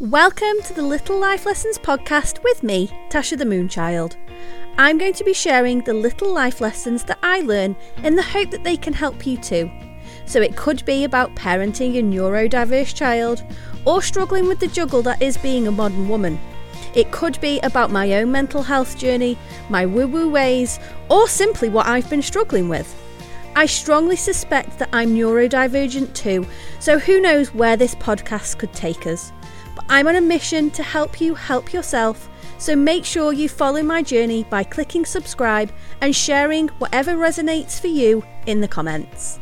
Welcome to the Little Life Lessons podcast with me, Tasha the Moonchild. I'm going to be sharing the little life lessons that I learn in the hope that they can help you too. So it could be about parenting a neurodiverse child or struggling with the juggle that is being a modern woman. It could be about my own mental health journey, my woo woo ways, or simply what I've been struggling with. I strongly suspect that I'm neurodivergent too, so who knows where this podcast could take us. But I'm on a mission to help you help yourself, so make sure you follow my journey by clicking subscribe and sharing whatever resonates for you in the comments.